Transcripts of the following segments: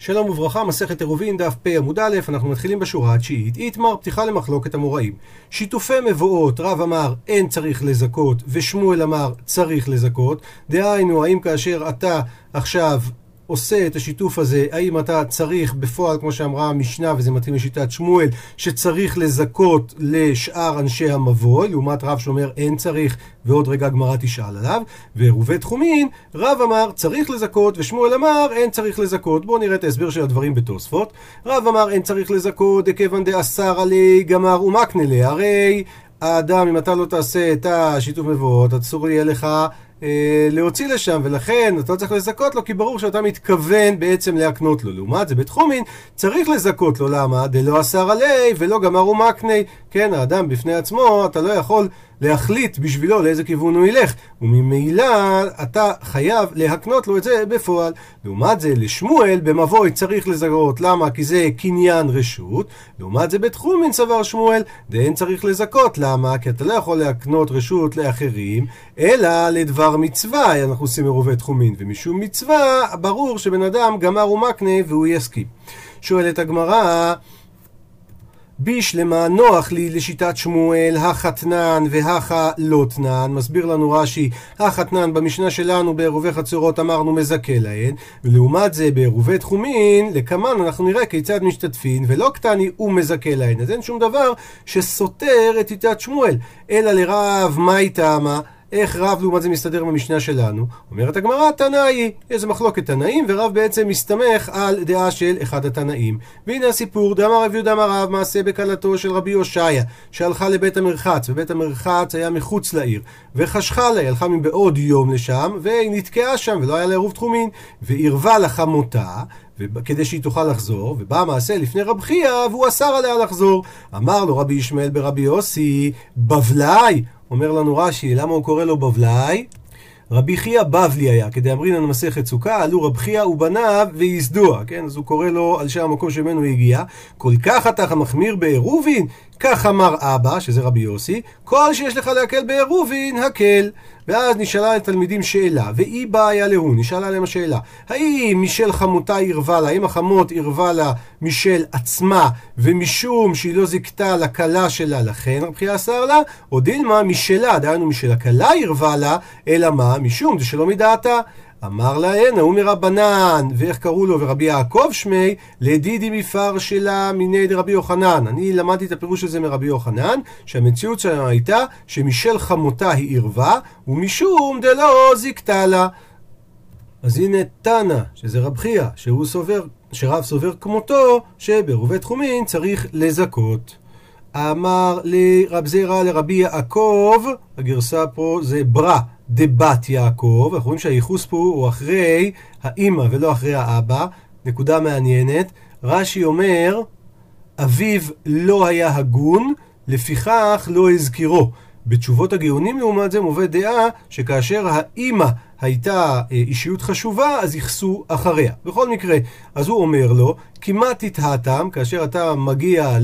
שלום וברכה, מסכת עירובין, דף פ עמוד א', אנחנו מתחילים בשורה התשיעית. איתמר, פתיחה למחלוקת המוראים. שיתופי מבואות, רב אמר אין צריך לזכות, ושמואל אמר צריך לזכות. דהיינו, האם כאשר אתה עכשיו עושה את השיתוף הזה, האם אתה צריך בפועל, כמו שאמרה המשנה, וזה מתאים לשיטת שמואל, שצריך לזכות לשאר אנשי המבוי, לעומת רב שאומר אין צריך, ועוד רגע הגמרא תשאל עליו, ועירובי תחומין, רב אמר צריך לזכות, ושמואל אמר אין צריך לזכות. בואו נראה את ההסבר של הדברים בתוספות. רב אמר אין צריך לזכות, דכיוון דאסר עלי גמר ומקנה לי, הרי האדם, אם אתה לא תעשה את השיתוף מבואות, אסור יהיה לך להוציא לשם, ולכן אתה לא צריך לזכות לו, כי ברור שאתה מתכוון בעצם להקנות לו. לעומת זה, בתחומין צריך לזכות לו, למה? דלא אסר עלי ולא גמר ומקני. כן, האדם בפני עצמו, אתה לא יכול להחליט בשבילו לאיזה כיוון הוא ילך, וממילא אתה חייב להקנות לו את זה בפועל. לעומת זה, לשמואל במבוי צריך לזכות, למה? כי זה קניין רשות. לעומת זה, בתחומין סבר שמואל, דאין צריך לזכות, למה? כי אתה לא יכול להקנות רשות לאחרים, אלא לדבר מצווה, אנחנו עושים מרובי תחומין, ומשום מצווה, ברור שבן אדם גמר ומקנה והוא יסכים. שואלת הגמרא, בישלמה נוח לי לשיטת שמואל, החתנן והחלותנן. מסביר לנו רש"י, החתנן במשנה שלנו בעירובי חצרות אמרנו מזכה להן, ולעומת זה בעירובי תחומין, לקמן אנחנו נראה כיצד משתתפין, ולא קטני הוא מזכה להן. אז אין שום דבר שסותר את שיטת שמואל, אלא לרב מהי טעמה? איך רב לעומת זה מסתדר במשנה שלנו? אומרת הגמרא, תנאי, איזה מחלוקת תנאים, ורב בעצם מסתמך על דעה של אחד התנאים. והנה הסיפור, דאמר רב יהודה אמר רב, מעשה בקלתו של רבי הושעיה, שהלכה לבית המרחץ, ובית המרחץ היה מחוץ לעיר, וחשכה לה, היא הלכה מבעוד יום לשם, והיא נתקעה שם, ולא היה לה עירוב תחומין, ועירבה לחמותה, כדי שהיא תוכל לחזור, ובא המעשה לפני רב חייא, והוא אסר עליה לחזור. אמר לו רבי ישמעאל ברבי יוסי, בבלאי, אומר לנו רש"י, למה הוא קורא לו בבלאי? רבי חייא בבלי היה, כדי אמרינן מסכת סוכה, עלו רב חייא ובניו וייסדוה, כן? אז הוא קורא לו על שם המקום שממנו הגיע. כל כך אתה המחמיר בעירובין, כך אמר אבא, שזה רבי יוסי, כל שיש לך להקל בעירובין, הקל. ואז נשאלה לתלמידים שאלה, ואי בעיה להוא, נשאלה עליהם השאלה, האם משל חמותה ערבה לה, האם החמות ערבה לה משל עצמה, ומשום שהיא לא זיכתה לכלה שלה, לכן רבי אסר לה, או דילמה משלה, דהיינו משל הכלה ערבה לה, אלא מה? משום זה שלא מדעתה. אמר להן, ההוא מרבנן, ואיך קראו לו, ורבי יעקב שמי, לדידי מפר שלה מיני דרבי יוחנן. אני למדתי את הפירוש הזה מרבי יוחנן, שהמציאות שלנו הייתה שמשל חמותה היא ערווה, ומשום דלא זיכתה לה. אז הנה תנא, שזה רב חייא, שהוא סובר, שרב סובר כמותו, שברובי תחומין צריך לזכות. אמר לרב זירא לרבי יעקב, הגרסה פה זה ברא. דבת יעקב, אנחנו רואים שהייחוס פה הוא אחרי האימא ולא אחרי האבא, נקודה מעניינת. רש"י אומר, אביו לא היה הגון, לפיכך לא הזכירו. בתשובות הגאונים לעומת זה מובא דעה שכאשר האימא הייתה אה, אישיות חשובה, אז ייחסו אחריה. בכל מקרה, אז הוא אומר לו, כמעט תתהתם, כאשר אתה מגיע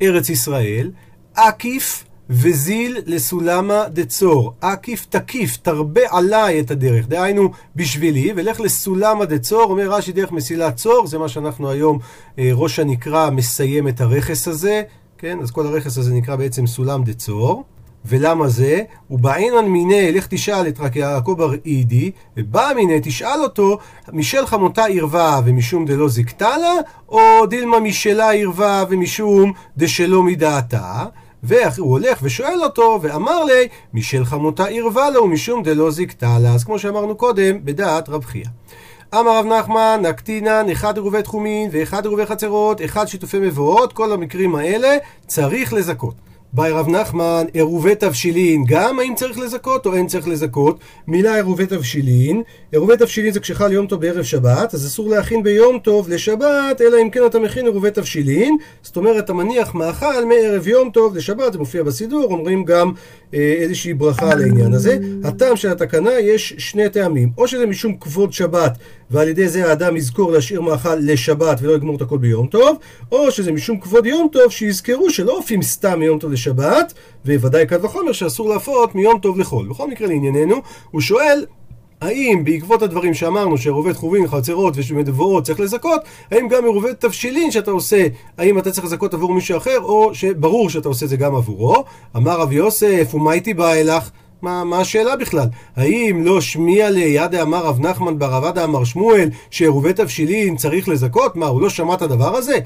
לארץ ישראל, עקיף וזיל לסולמה דצור. עקיף תקיף, תרבה עליי את הדרך. דהיינו, בשבילי, ולך לסולמה דצור, אומר רש"י דרך מסילת צור, זה מה שאנחנו היום, אה, ראש הנקרא מסיים את הרכס הזה, כן? אז כל הרכס הזה נקרא בעצם סולם דצור. ולמה זה? ובעינן מיניה, לך תשאל את רק יעקב בר אידי, ובא מיניה, תשאל אותו, משל חמותה ערווה ומשום דלא זיכתה לה, או דילמה משלה ערווה ומשום דשלא מדעתה. והוא הולך ושואל אותו, ואמר לי, משל חמותה ערבה לו, משום דלא זיכתה לה. אז כמו שאמרנו קודם, בדעת רב חייא. אמר רב נחמן, נקטינן, אחד עירובי תחומין ואחד עירובי חצרות, אחד שיתופי מבואות, כל המקרים האלה צריך לזכות. ביי רב נחמן, עירובי תבשילין, גם האם צריך לזכות או אין צריך לזכות? מילה עירובי תבשילין, עירובי תבשילין זה כשחל יום טוב בערב שבת, אז אסור להכין ביום טוב לשבת, אלא אם כן אתה מכין עירובי תבשילין, זאת אומרת אתה מניח מאכל מערב יום טוב לשבת, זה מופיע בסידור, אומרים גם אה, איזושהי ברכה על העניין הזה. הטעם של התקנה יש שני טעמים, או שזה משום כבוד שבת, ועל ידי זה האדם יזכור להשאיר מאכל לשבת ולא יגמור את הכל ביום טוב, או שזה משום כבוד יום טוב שיזכרו שלא אופים סתם מיום טוב לשבת, וודאי קל וחומר שאסור להפות מיום טוב לחול. בכל מקרה לענייננו, הוא שואל האם בעקבות הדברים שאמרנו שעירובי חובין, חצרות ומדבורות צריך לזכות, האם גם עירובי תבשילין שאתה עושה, האם אתה צריך לזכות עבור מישהו אחר, או שברור שאתה עושה את זה גם עבורו? אמר רבי יוסף, ומה הייתי בא אלך? מה, מה השאלה בכלל? האם לא שמיע ליד אמר רב נחמן בר עבדה אמר שמואל שעירובי תבשילין צריך לזכות? מה, הוא לא שמע את הדבר הזה?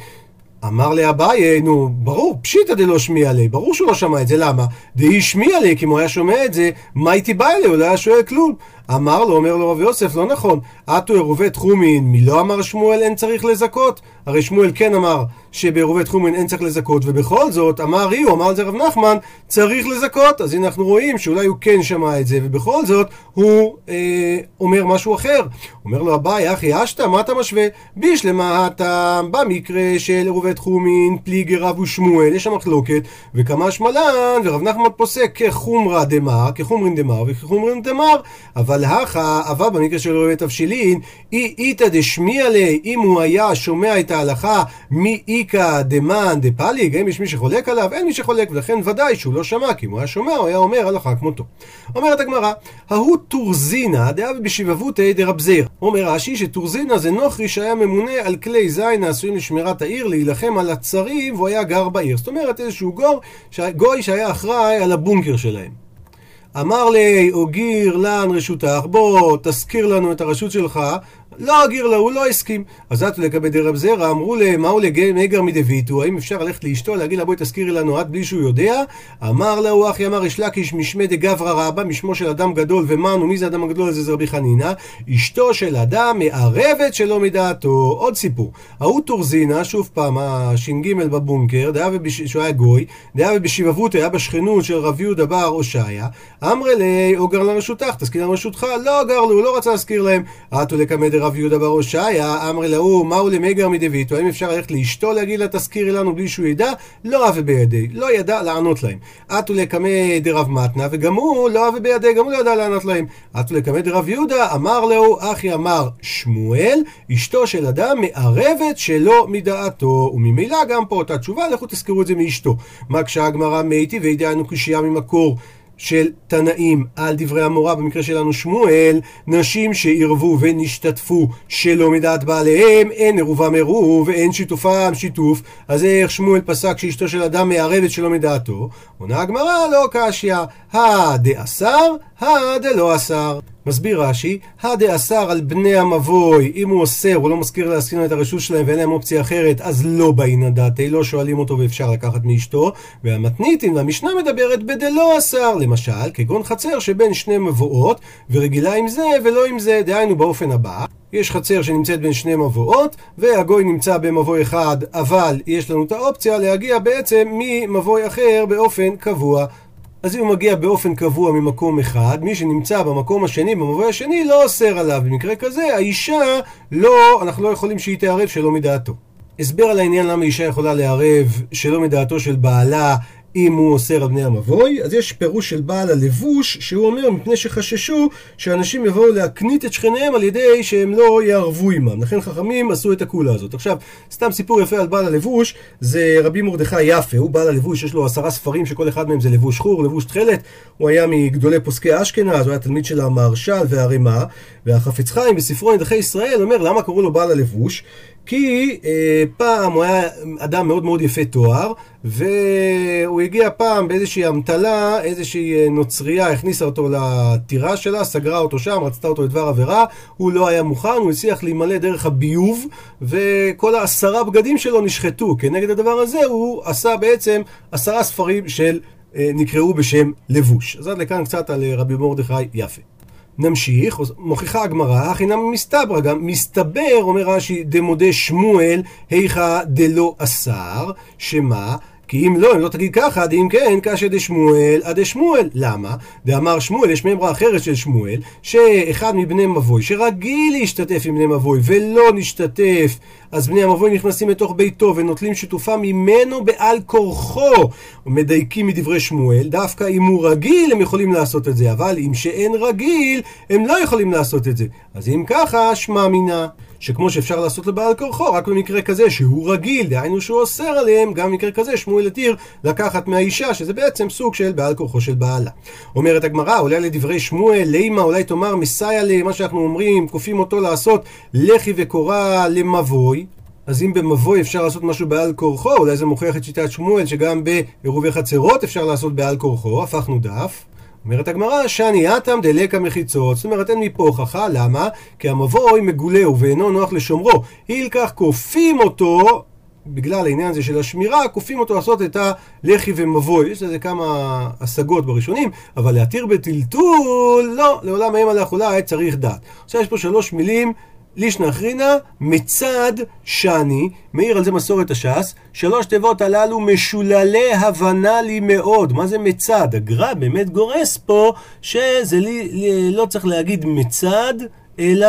אמר לאביי, נו, ברור, פשיטא דלא שמיע לי, ברור שהוא לא שמע את זה, למה? דהי שמיע לי, כי אם הוא היה שומע את זה, מה הייתי בא אליה? הוא לא היה שואל כלום. אמר לו, אומר לו רב יוסף, לא נכון, עטו עירובי תחומין, מי לא אמר שמואל אין צריך לזכות? הרי שמואל כן אמר שבעירובי תחומין אין צריך לזכות, ובכל זאת, אמר היא, הוא אמר על זה רב נחמן, צריך לזכות. אז הנה אנחנו רואים שאולי הוא כן שמע את זה, ובכל זאת, הוא אה, אומר משהו אחר. אומר לו אביי, אחי אשתא, מה אתה משווה? בישלמה אתה במקרה של עירובי תחומין, פליגי רב ושמואל, יש שם מחלוקת, וכמה שמלן, ורב נחמן פוסק כחומרא דמר, כחומרין דמר וכחומרין דמר, אבל הכא, אבה במקרה של עירובי תבשילין, אי איתא דשמיע לי, אם הוא היה שומע את ההלכה מי איכא דמן דפליג, האם יש מי שחולק עליו? אין מי שחולק, ולכן ודאי שהוא לא שמע, כי אם הוא היה שומע, הוא היה אומר הלכה כמותו. אומרת הגמרא, ההוא טורזינה דאב בשבבותא דרבזיר. אומר רש"י שטורזינה זה נוכרי שהיה ממונה על כלי זין העשויים לשמירת העיר, להילחם על הצרים, והוא היה גר בעיר. זאת אומרת איזשהו גור, גוי שהיה אחראי על הבונקר שלהם. אמר לי, אוגיר לן רשותך, בוא תזכיר לנו את הרשות שלך, לא אגיר לה, הוא לא הסכים. אז עטו לקבל דרב זרע, אמרו להם, מהו לגמר מדביתו, האם אפשר ללכת לאשתו, להגיד לה בואי תזכירי לנו את בלי שהוא יודע? אמר לה, הוא אחי אמר יש לקיש משמי דגברא רבא, משמו של אדם גדול, ומנו, מי זה אדם הגדול הזה? זה רבי חנינא, אשתו של אדם מערבת שלא מדעתו. עוד סיפור. ההוא טורזינה, שוב פעם, הש"ג בבונקר, שהוא היה גוי, דעה ובשבבות היה בשכנות של רב יהודה בר הושעיה, אמרי לי, אוגר לרשותך, תזכיר לרשותך, לא אגר לו, הוא לא רצה להזכיר להם. עטו לקמא רב יהודה בר הושעיה, אמרי להוא, מהו למגר מדביתו, האם אפשר ללכת לאשתו להגיד לה תזכירי לנו בלי שהוא ידע? לא אהבה בידי, לא ידע לענות להם. עטו לקמא דרב מתנה, וגם הוא לא אהבה בידי, גם הוא לא ידע לענות להם. עטו לקמא דרב יהודה, אמר להוא, אחי אמר שמואל, אשתו של אדם מערבת שלא מדעתו. וממילא גם פה אותה תשובה, לכו תזכרו את זה מאשתו. מה כשהגמרא מתי וידיענו קושייה ממקור. של תנאים על דברי המורה, במקרה שלנו שמואל, נשים שעירבו ונשתתפו שלא מדעת בעליהם, אין עירובם עירוב ואין שיתופם שיתוף, אז איך שמואל פסק שאשתו של אדם מערבת שלא מדעתו? עונה הגמרא לא קשיא, הדאסר, הדלא אסר. מסביר רש"י, הדאסר על בני המבוי, אם הוא אוסר, הוא לא מזכיר להזכיר את הרשות שלהם ואין להם אופציה אחרת, אז לא באינא דתי, לא שואלים אותו ואפשר לקחת מאשתו, והמתניתין והמשנה מדברת בדלא אסר, למשל, כגון חצר שבין שני מבואות, ורגילה עם זה ולא עם זה, דהיינו באופן הבא. יש חצר שנמצאת בין שני מבואות, והגוי נמצא במבוי אחד, אבל יש לנו את האופציה להגיע בעצם ממבוי אחר באופן קבוע. אז אם הוא מגיע באופן קבוע ממקום אחד, מי שנמצא במקום השני, במבוי השני, לא אוסר עליו. במקרה כזה, האישה, לא, אנחנו לא יכולים שהיא תערב שלא מדעתו. הסבר על העניין למה אישה יכולה לערב שלא מדעתו של בעלה אם הוא אוסר על בני המבוי, אז יש פירוש של בעל הלבוש, שהוא אומר מפני שחששו שאנשים יבואו להקנית את שכניהם על ידי שהם לא יערבו עמם. לכן חכמים עשו את הקולה הזאת. עכשיו, סתם סיפור יפה על בעל הלבוש, זה רבי מרדכי יפה, הוא בעל הלבוש, יש לו עשרה ספרים שכל אחד מהם זה לבוש חור, לבוש תכלת, הוא היה מגדולי פוסקי אשכנז, הוא היה תלמיד של המהרש"ל והרימה, והחפץ חיים בספרו נדחי ישראל אומר למה קראו לו בעל הלבוש? כי אה, פעם הוא היה אדם מאוד מאוד יפה תואר, והוא הגיע פעם באיזושהי אמתלה, איזושהי אה, נוצרייה הכניסה אותו לטירה שלה, סגרה אותו שם, רצתה אותו לדבר עבירה, הוא לא היה מוכן, הוא הצליח להימלא דרך הביוב, וכל העשרה בגדים שלו נשחטו. כנגד הדבר הזה הוא עשה בעצם עשרה ספרים של, אה, נקראו בשם לבוש. אז עד לכאן קצת על אה, רבי מרדכי יפה. נמשיך, מוכיחה הגמרא, הכי נמי מסתברא גם, מסתבר, אומר רש"י, דמודה שמואל, היכא דלא אסר, שמה? כי אם לא, אם לא תגיד ככה, דאם כן, קשיא דשמואל עד דשמואל. למה? דאמר שמואל, יש מימרה אחרת של שמואל, שאחד מבני מבוי, שרגיל להשתתף עם בני מבוי ולא נשתתף, אז בני המבוי נכנסים לתוך ביתו ונוטלים שיתופה ממנו בעל כורחו. מדייקים מדברי שמואל, דווקא אם הוא רגיל הם יכולים לעשות את זה, אבל אם שאין רגיל, הם לא יכולים לעשות את זה. אז אם ככה, שמע מינה. שכמו שאפשר לעשות לבעל כורחו, רק במקרה כזה שהוא רגיל, דהיינו שהוא אוסר עליהם, גם במקרה כזה שמואל התיר לקחת מהאישה, שזה בעצם סוג של בעל כורחו של בעלה. אומרת הגמרא, עולה לדברי שמואל, לימה אולי תאמר מסייע למה שאנחנו אומרים, כופים אותו לעשות לחי וקורה למבוי, אז אם במבוי אפשר לעשות משהו בעל כורחו, אולי זה מוכיח את שיטת שמואל שגם בעירובי חצרות אפשר לעשות בעל כורחו, הפכנו דף. אומרת הגמרא, שאני אטם דלקה מחיצות. זאת אומרת, אין מפה הוכחה, למה? כי המבוי מגולהו ואינו נוח לשומרו. הילקח כופים אותו, בגלל העניין הזה של השמירה, כופים אותו לעשות את הלחי ומבוי. יש לזה כמה השגות בראשונים, אבל להתיר בטלטול, לא, לעולם האמא לאכולה צריך דעת. עכשיו יש פה שלוש מילים לישנא אחרינא, מצד שני, מעיר על זה מסורת הש"ס, שלוש תיבות הללו משוללי הבנה לי מאוד. מה זה מצד? הגר"א באמת גורס פה שזה לי, לא צריך להגיד מצד, אלא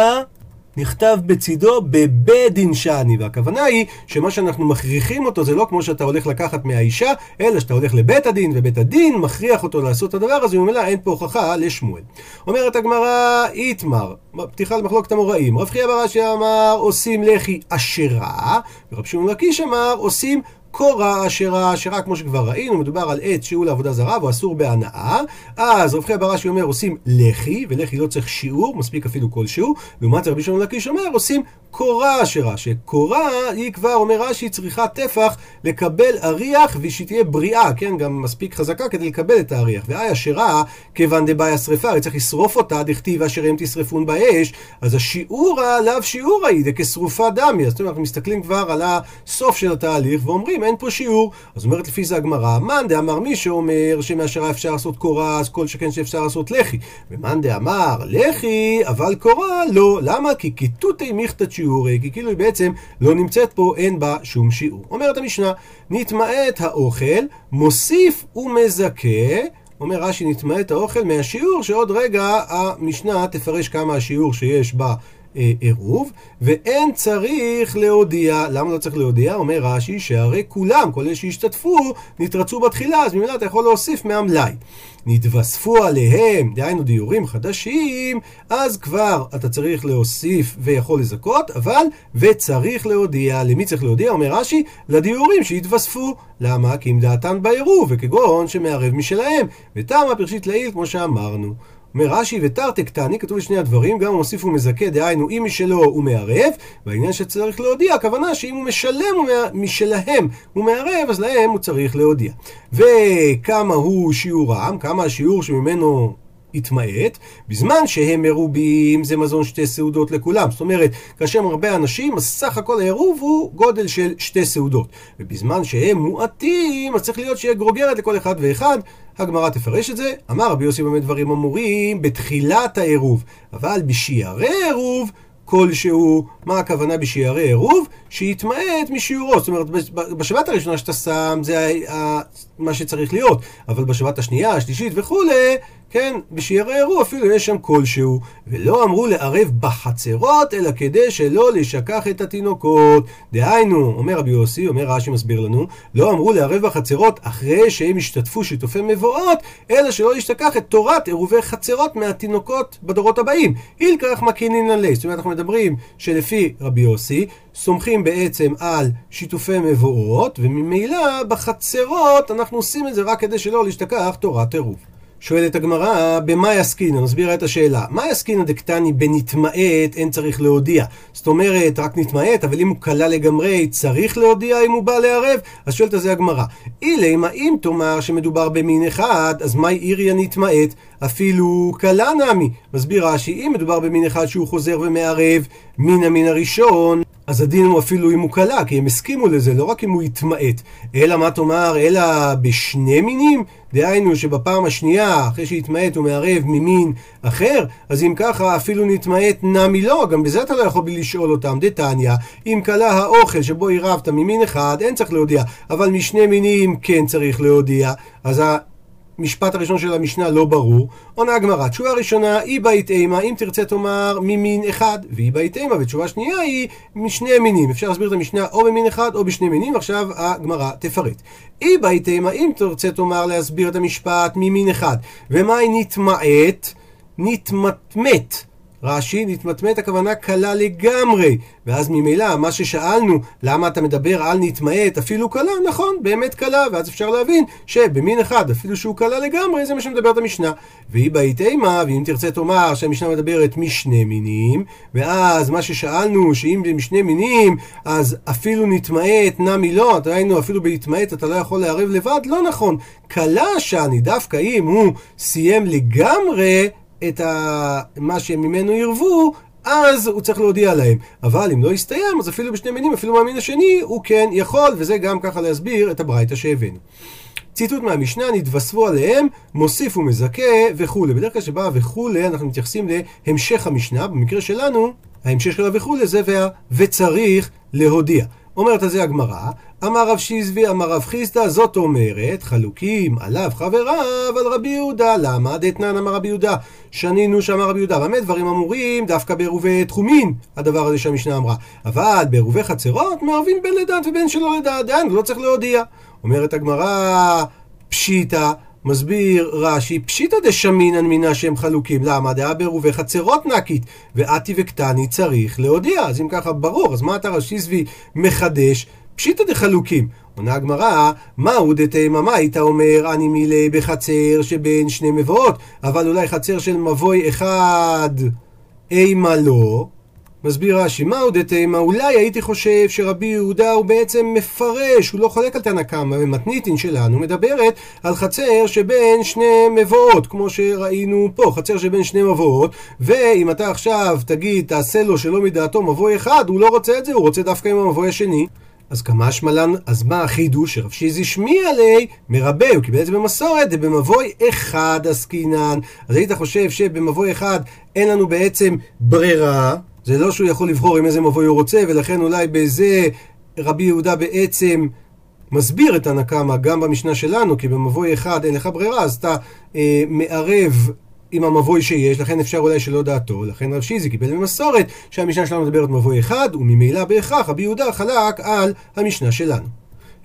נכתב בצידו בבית דין שני, והכוונה היא שמה שאנחנו מכריחים אותו זה לא כמו שאתה הולך לקחת מהאישה, אלא שאתה הולך לבית הדין, ובית הדין מכריח אותו לעשות את הדבר הזה, וממילא אין פה הוכחה לשמואל. אומרת הגמרא, איתמר, פתיחה למחלוקת המוראים, רב חייא ברש"י אמר, עושים לחי אשרה, ורב שמעון לקיש אמר, עושים קורה אשרה, אשרה כמו שכבר ראינו, מדובר על עץ שהוא לעבודה זרה והוא אסור בהנאה. אז רב חייא ברש"י אומר עושים לחי, ולחי לא צריך שיעור, מספיק אפילו כלשהו. לעומת רבי שמעון לקיש אומר עושים קורה אשרה, שקורה היא כבר, אומר רש"י, צריכה טפח לקבל אריח ושהיא תהיה בריאה, כן, גם מספיק חזקה כדי לקבל את האריח. ואי אשרה, כיוון דבעי השרפה, הרי צריך לשרוף אותה, דכתיב אשר הם תשרפון באש, אז השיעורה לאו שיעורה היא, דכשרופה דמי. אז אנחנו מסתכלים כבר על הסוף של התהליך ואומרים, אין פה שיעור. אז אומרת לפי זה הגמרא, מאן דאמר מי שאומר שמהשרה אפשר לעשות קורה, אז כל שכן שאפשר לעשות לחי. ומאן דאמר לחי, אבל קורה לא. למה? כי כיתותי מיכתת שיעורי, כי כאילו היא בעצם לא נמצאת פה, אין בה שום שיעור. אומרת המשנה, נתמעט האוכל, מוסיף ומזכה, אומר רש"י, נתמעט האוכל מהשיעור, שעוד רגע המשנה תפרש כמה השיעור שיש בה. עירוב, ואין צריך להודיע. למה לא צריך להודיע? אומר רש"י שהרי כולם, כל אלה שהשתתפו, נתרצו בתחילה, אז ממילא אתה יכול להוסיף מהמלאי. נתווספו עליהם, דהיינו דיורים חדשים, אז כבר אתה צריך להוסיף ויכול לזכות, אבל וצריך להודיע. למי צריך להודיע? אומר רש"י, לדיורים שהתווספו. למה? כי אם דעתן בעירוב, וכגון שמערב משלהם. ותמה פרשית לעיל, כמו שאמרנו. אומר רש"י ותרתי קטני, כתוב לשני הדברים, גם הוא מוסיף ומזכה, דהיינו אם משלו הוא מערב, והעניין שצריך להודיע, הכוונה שאם הוא משלם משלהם הוא מערב, אז להם הוא צריך להודיע. וכמה הוא שיעורם, כמה השיעור שממנו התמעט, בזמן שהם מרובים זה מזון שתי סעודות לכולם. זאת אומרת, כאשר הרבה אנשים, אז סך הכל העירוב הוא גודל של שתי סעודות. ובזמן שהם מועטים, אז צריך להיות שיהיה גרוגרת לכל אחד ואחד. הגמרא תפרש את זה, אמר רבי יוסי באמת דברים אמורים בתחילת העירוב, אבל בשיערי עירוב כלשהו, מה הכוונה בשיערי עירוב? שיתמעט משיעורו. זאת אומרת, בשבת הראשונה שאתה שם זה מה שצריך להיות, אבל בשבת השנייה, השלישית וכולי, כן, בשיערערו אפילו יש שם כלשהו, ולא אמרו לערב בחצרות, אלא כדי שלא לשכח את התינוקות. דהיינו, אומר רבי יוסי, אומר רש"י מסביר לנו, לא אמרו לערב בחצרות אחרי שהם השתתפו שיתופי מבואות, אלא שלא לשכח את תורת עירובי חצרות מהתינוקות בדורות הבאים. אילקח מקינין ללי. זאת אומרת, אנחנו מדברים שלפי רבי יוסי, סומכים בעצם על שיתופי מבואות, וממילא בחצרות אנחנו עושים את זה רק כדי שלא לשתכח תורת עירוב. שואלת הגמרא, במה יסקינא? נסביר את השאלה. מה יסקינא דקטני בנתמעט אין צריך להודיע? זאת אומרת, רק נתמעט, אבל אם הוא קלה לגמרי, צריך להודיע אם הוא בא לערב? אז שואלת על זה הגמרא. אילמה, אם תאמר שמדובר במין אחד, אז מהי איריה נתמעט? אפילו קלה נמי. מסביר רש"י, אם מדובר במין אחד שהוא חוזר ומערב מן המין הראשון, אז הדין הוא אפילו אם הוא קלה, כי הם הסכימו לזה, לא רק אם הוא יתמעט. אלא מה תאמר, אלא בשני מינים? דהיינו שבפעם השנייה, אחרי שהתמעט הוא מערב ממין אחר, אז אם ככה אפילו נתמעט נמי לא, גם בזה אתה לא יכול בלי לשאול אותם. דתניא, אם כלה האוכל שבו עירבת ממין אחד, אין צריך להודיע, אבל משני מינים כן צריך להודיע. אז המשפט הראשון של המשנה לא ברור. עונה הגמרא, תשובה ראשונה, אי בית אימה, אם תרצה תאמר ממין אחד, ואי בית אימה, ותשובה שנייה היא משני מינים. אפשר להסביר את המשנה או במין אחד או בשני מינים, עכשיו הגמרא תפרט. אי בית אימה, אם תרצה תאמר להסביר את המשפט ממין אחד, ומה היא נתמעט? נתמטמט. רש"י נתמטמט הכוונה קלה לגמרי, ואז ממילא מה ששאלנו, למה אתה מדבר על נתמעט אפילו קלה, נכון, באמת קלה, ואז אפשר להבין שבמין אחד, אפילו שהוא קלה לגמרי, זה מה שמדברת המשנה. והיא באית אימה, ואם תרצה תאמר שהמשנה מדברת משני מינים, ואז מה ששאלנו, שאם זה משני מינים, אז אפילו נתמעט נמי לא, ראינו אפילו בהתמעט אתה לא יכול לערב לבד, לא נכון. קלה שאני, דווקא אם הוא סיים לגמרי את ה... מה שממנו ירבו, אז הוא צריך להודיע להם. אבל אם לא יסתיים, אז אפילו בשני מינים, אפילו מהמין השני, הוא כן יכול, וזה גם ככה להסביר את הברייתא שהבאנו. ציטוט מהמשנה, נתווספו עליהם, מוסיף ומזכה וכולי. בדרך כלל שבא וכולי, אנחנו מתייחסים להמשך המשנה, במקרה שלנו, ההמשך שלה וכולי זה וה... וצריך להודיע. אומרת על זה הגמרא, אמר רב שיזבי, אמר רב חיסדא, זאת אומרת, חלוקים עליו חבריו, על רבי יהודה. למה? דתנן אמר רבי יהודה. שנינו שאמר רבי יהודה. במה דברים אמורים? דווקא בעירובי תחומין, הדבר הזה שהמשנה אמרה. אבל בעירובי חצרות מערבים בין לדת ובין שלא לדת. דן, לא צריך להודיע. אומרת הגמרא, פשיטא. מסביר רש"י, פשיטא דשמינן מינה שהם חלוקים. למה? דעה בעירובי חצרות נקית, ואתי וקטני צריך להודיע. אז אם ככה ברור, אז מה אתה רש"י זבי מחדש? פשיטא דחלוקים. עונה הגמרא, מהו דתימה מה היית אומר, אני מילי בחצר שבין שני מבואות, אבל אולי חצר של מבוי אחד אימה לא. מסביר רש"י, מהו דתימה? אולי הייתי חושב שרבי יהודה הוא בעצם מפרש, הוא לא חולק על תנא קמא, ומתניתין שלנו מדברת על חצר שבין שני מבואות, כמו שראינו פה, חצר שבין שני מבואות, ואם אתה עכשיו תגיד, תעשה לו שלא מדעתו מבוי אחד, הוא לא רוצה את זה, הוא רוצה דווקא עם המבוי השני. אז כמה שמלן, אז מה החידוש שרב שיזי השמיע לי מרבה, הוא קיבל את זה במסורת, במבוי אחד עסקינן. אז היית חושב שבמבוי אחד אין לנו בעצם ברירה, זה לא שהוא יכול לבחור עם איזה מבוי הוא רוצה, ולכן אולי בזה רבי יהודה בעצם מסביר את הנקמה גם במשנה שלנו, כי במבוי אחד אין לך ברירה, אז אתה אה, מערב עם המבוי שיש, לכן אפשר אולי שלא דעתו, לכן רב שיזי קיבל במסורת שהמשנה שלנו מדברת מבוי אחד, וממילא בהכרח רבי יהודה חלק על המשנה שלנו.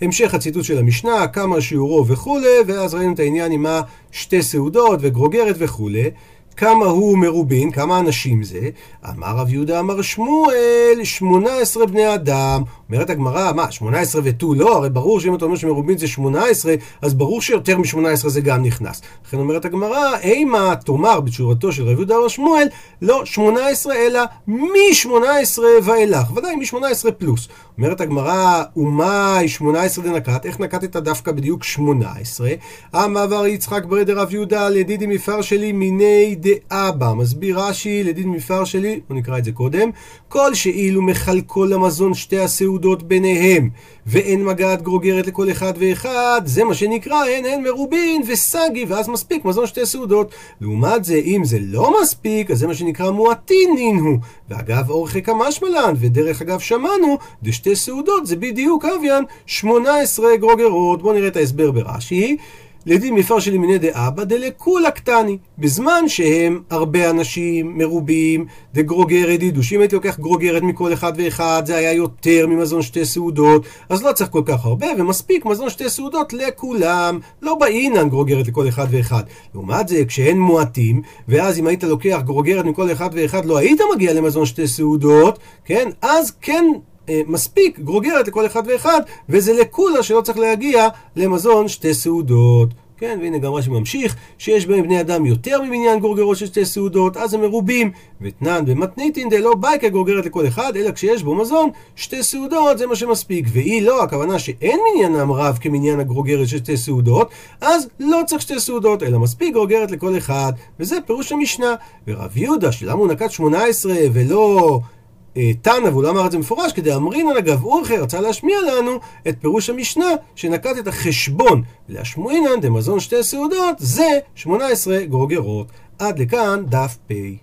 המשך הציטוט של המשנה, כמה שיעורו וכולי, ואז ראינו את העניין עם השתי סעודות וגרוגרת וכולי. כמה הוא מרובין, כמה אנשים זה? אמר רב יהודה אמר שמואל, 18 בני אדם. אומרת הגמרא, מה, 18 ותו לא? הרי ברור שאם אתה אומר שמרובין זה 18, אז ברור שיותר מ-18 זה גם נכנס. לכן אומרת הגמרא, אימה תאמר בתשורתו של רב יהודה שמואל, לא 18 אלא מ-18 ואילך. ודאי מ-18 פלוס. אומרת הגמרא, ומאי 18 דנקת, איך נקטת דווקא בדיוק 18? אמר יצחק ברד רב יהודה, לדידי מפר שלי מיני דאבא. מסביר רש"י, לדידי מפר שלי, בוא נקרא את זה קודם, כל שאילו מחלקו למזון שתי הסעודות ביניהם, ואין מגעת גרוגרת לכל אחד ואחד, זה מה שנקרא הן הן מרובין וסגי, ואז מספיק מזון שתי סעודות. לעומת זה, אם זה לא מספיק, אז זה מה שנקרא מועטינין הוא. ואגב, אורכי כמשמלן, ודרך אגב שמענו, דשתי סעודות זה בדיוק אביאן 18 גרוגרות. בואו נראה את ההסבר ברש"י. לדין מפר של ימיני דאבא דלקולה קטני. בזמן שהם הרבה אנשים מרובים דגרוגרת דידוש. אם הייתי לוקח גרוגרת מכל אחד ואחד, זה היה יותר ממזון שתי סעודות, אז לא צריך כל כך הרבה, ומספיק מזון שתי סעודות לכולם. לא באינן גרוגרת לכל אחד ואחד. לעומת זה, כשהן מועטים, ואז אם היית לוקח גרוגרת מכל אחד ואחד, לא היית מגיע למזון שתי סעודות, כן? אז כן... מספיק גרוגרת לכל אחד ואחד, וזה לקולה שלא צריך להגיע למזון שתי סעודות. כן, והנה גם רש"י ממשיך, שיש בהם בני אדם יותר ממניין גורגרות של שתי סעודות, אז הם מרובים. ותנן במתניתין דלא ביי כגורגרת לכל אחד, אלא כשיש בו מזון, שתי סעודות זה מה שמספיק. ואי לא, הכוונה שאין מניינם רב כמניין הגרוגרת של שתי סעודות, אז לא צריך שתי סעודות, אלא מספיק גרוגרת לכל אחד. וזה פירוש המשנה. ורב יהודה, שלמה הוא נקט 18 ולא... תנא, והוא לא אמר את זה מפורש, כדי אמרינן אגב אורכר רצה להשמיע לנו את פירוש המשנה שנקט את החשבון להשמועינן דמזון שתי סעודות זה 18 גרוגרות. עד לכאן דף פ.